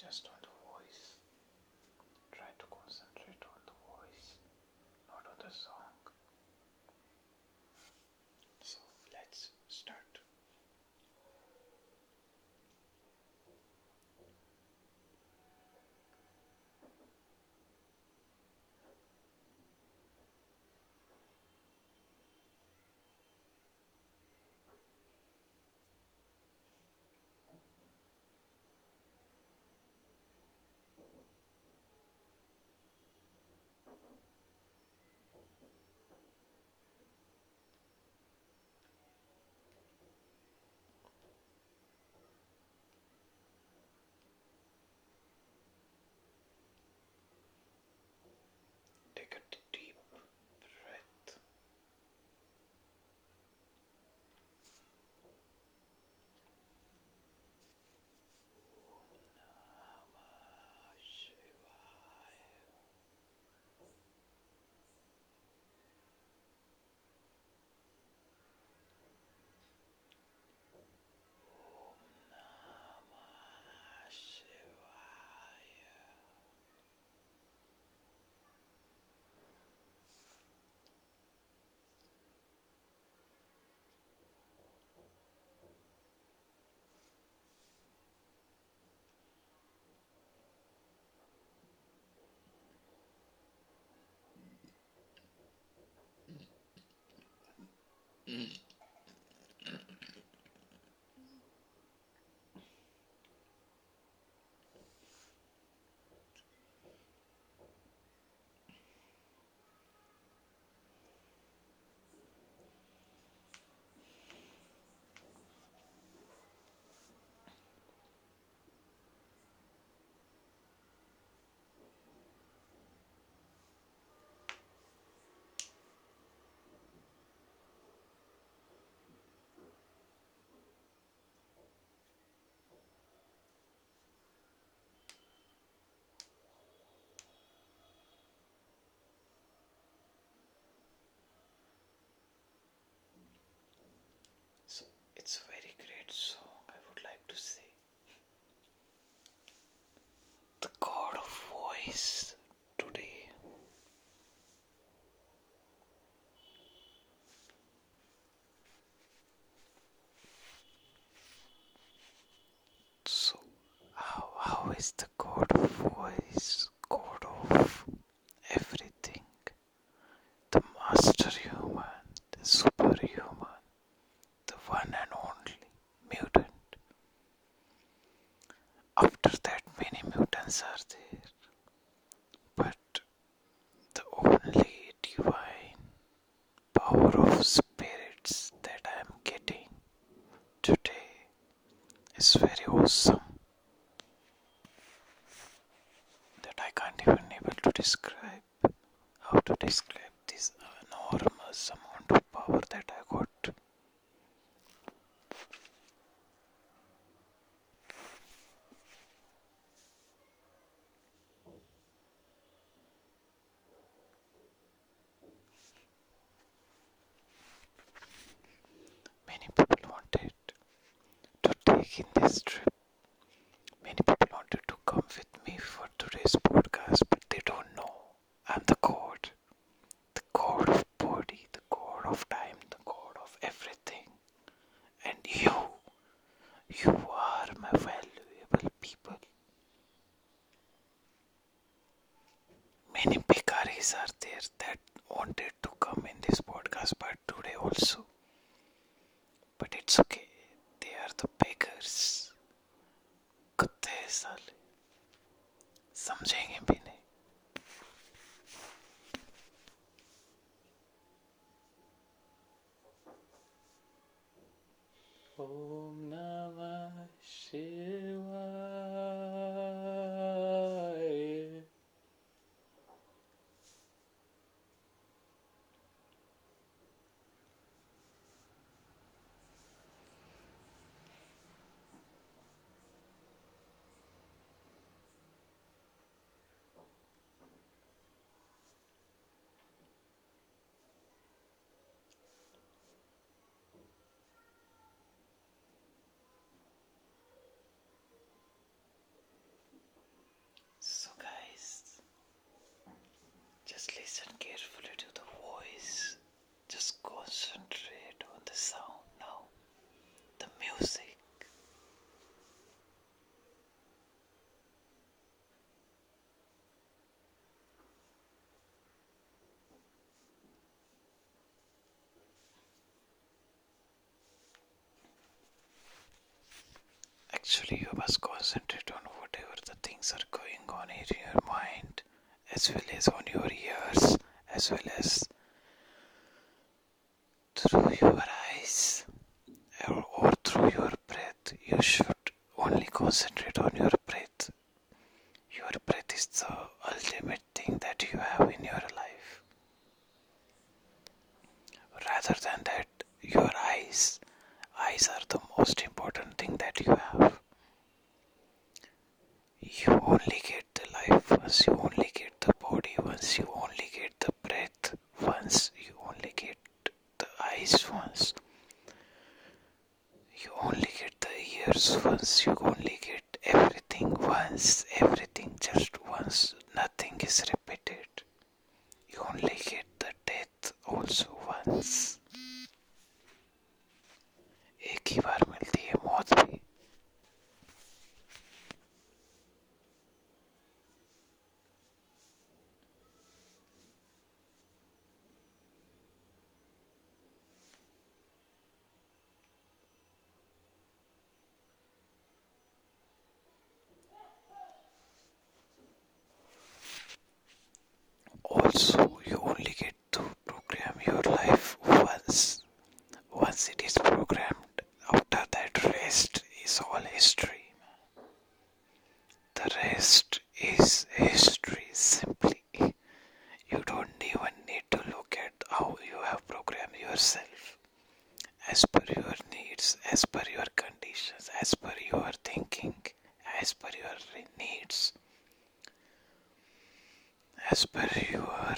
just So God of Voice today. So, how, how is the God of Voice, God of everything? The Master Human, the Superhuman, the one and only mutant. After that, many mutants are there, but the only divine power of spirits that I am getting today is very awesome that I can't even able to describe how to describe this enormous amount of power that I got. Many people wanted to take in this trip. Many people wanted to come with me for today's podcast, but they don't know I'm the God. The God of body, the God of time, the God of everything. And you, you are my valuable people. Many bikaris are there that wanted to come in this podcast, but today also. But it's okay. They are the beggars. कुत्ते हैं साले समझेंगे भी नहीं ॐ Actually, you must concentrate on whatever the things are going on in your mind, as well as on your ears, as well as through your eyes or, or through your breath. You should only concentrate on your breath. Your breath is the ultimate thing that you have in your life. Rather than that, your eyes. Eyes are the most important thing that you have. You only get the life once, you only get the body once, you only get the breath once, you only get the eyes once. You only get the ears once, you only get everything once, everything your needs as per your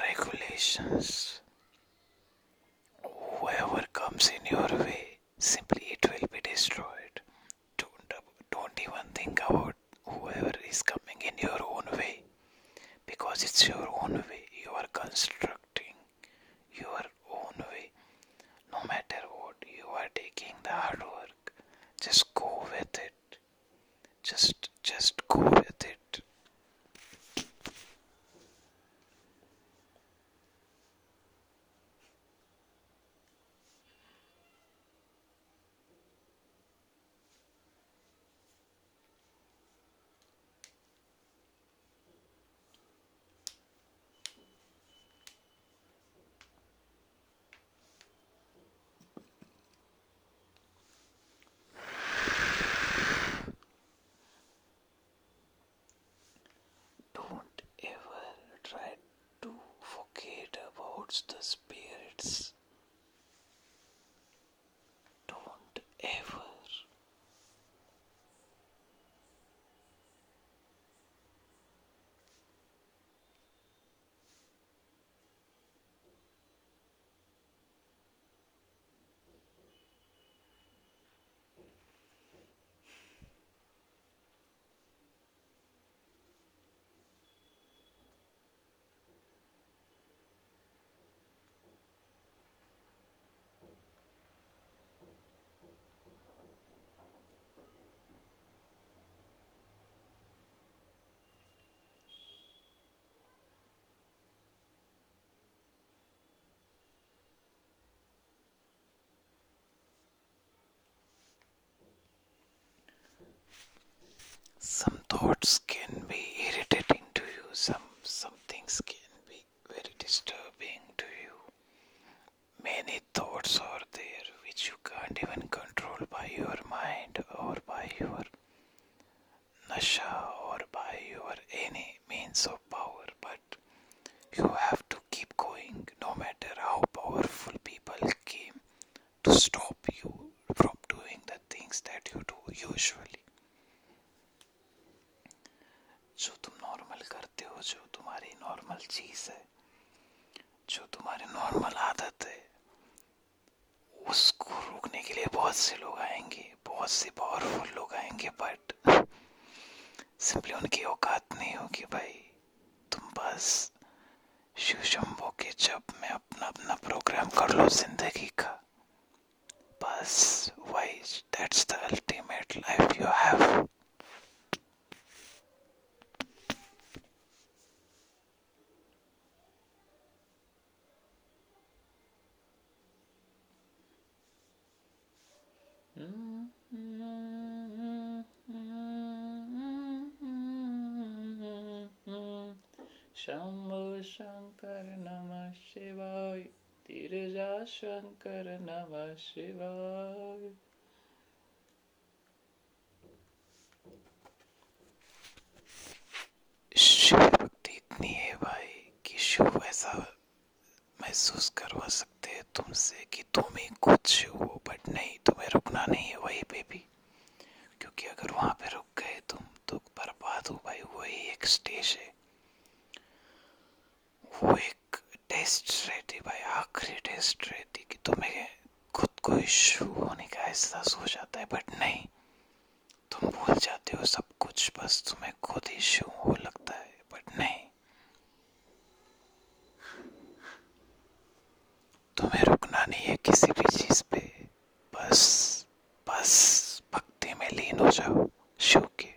regulations. Whoever comes in your way, simply it will be destroyed. Don't, don't even think about whoever is coming in your own way because it's your own way. You are constructing your own way. No matter what, you are taking the hard work. Just forget about the spirits. Don't ever. Some thoughts अपना अपना programme कर लो ज़िंदगी का। बस wise that's the ultimate life you have Shankar नमः शिवाय। तिरजा शंकर नमः शिवाय। शिव भक्ति इतनी है भाई कि शिव ऐसा महसूस करवा सकते हैं तुमसे कि तुम ही खुद हो बट नहीं, तुम्हें रुकना नहीं है वही पे भी। क्योंकि अगर वहाँ पे रुक गए तुम तो बर्बाद हो भाई, वही एक स्टेज है। वो एक टेस्ट रहती भाई, आखिरी टेस्ट रहती कि तुम्हें खुद को इशू होने का एहसास हो जाता है बट नहीं। तुम भूल जाते हो सब कुछ, बस तुम्हें खुद इशू हो लगता है बट नहीं तुम्हें रुकना नहीं है किसी भी चीज़ पे बस बस भक्ति में लीन हो जाओ शिव के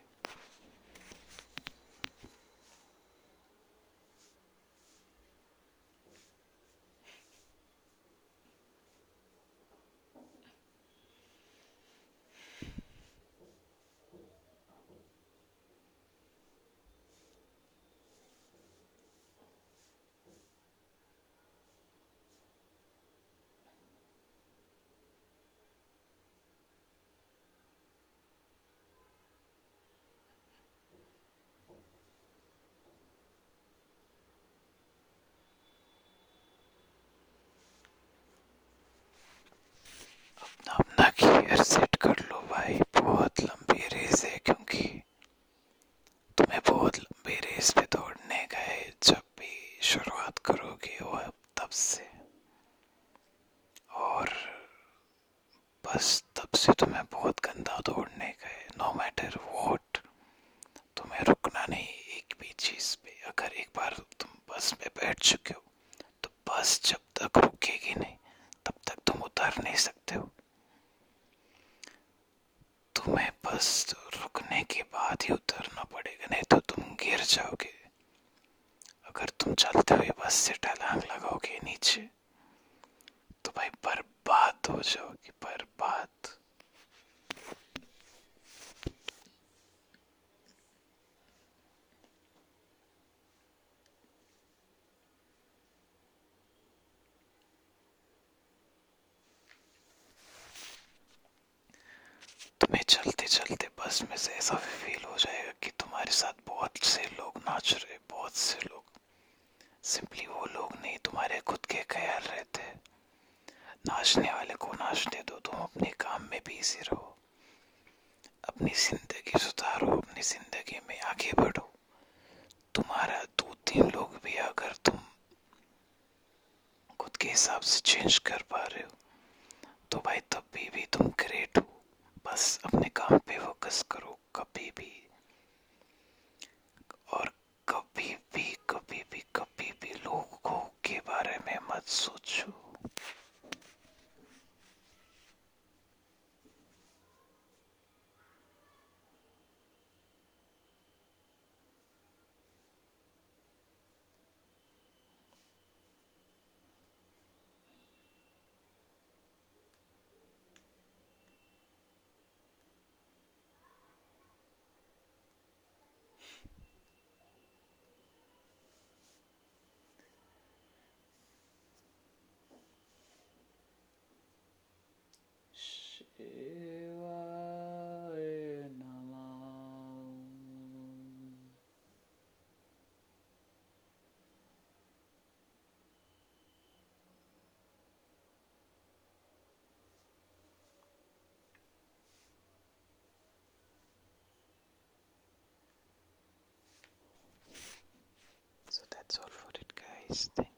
अपना अपना गियर सेट कर लो भाई बहुत लंबी रेस है क्योंकि तुम्हें बहुत लंबी रेस पे दौड़ने का है बस में बैठ चुके हो तो बस जब तक रुकेगी नहीं तब तक तुम उतर नहीं सकते हो तुम्हें बस रुकने के बाद ही उतरना पड़ेगा नहीं तो तुम गिर जाओगे अगर तुम चलते हुए बस से ढलांग लगाओगे नीचे तो भाई बर्बाद हो जाओगे बर्बाद तुम्हें चलते चलते बस में से ऐसा फील हो जाएगा कि तुम्हारे साथ बहुत से लोग नाच रहे बहुत से लोग। सिंपली वो लोग नहीं तुम्हारे खुद के ख्याल रहते नाचने वाले को नाचने दो तुम अपने काम में बिज़ी रहो। अपनी ज़िंदगी सुधारो अपनी ज़िंदगी में आगे बढ़ो। तुम्हारा दो तीन लोग भी अगर तुम खुद के हिसाब से चेंज कर पा रहे हो तो भाई तब भी, भी तुम ग्रेट हो। बस अपने काम पे फोकस करो, कभी भी। और कभी भी कभी भी कभी भी लोगों के बारे में मत सोचो। So